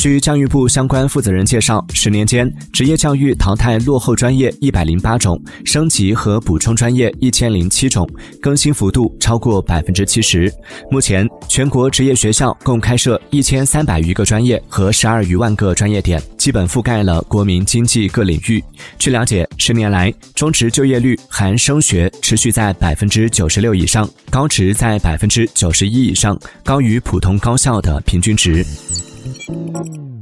据教育部相关负责人介绍，十年间，职业教育淘汰落后专业一百零八种，升级和补充专业一千零七种，更新幅度超过百分之七十。目前，全国职业学校共开设一千三百余个专业和十二余万个专业点，基本覆盖了国民经济各领域。据了解，十年来，中职就业率含升学持续在百分之九十六以上，高职在百分之九十一以上，高于普通高校的平均值。Thank you.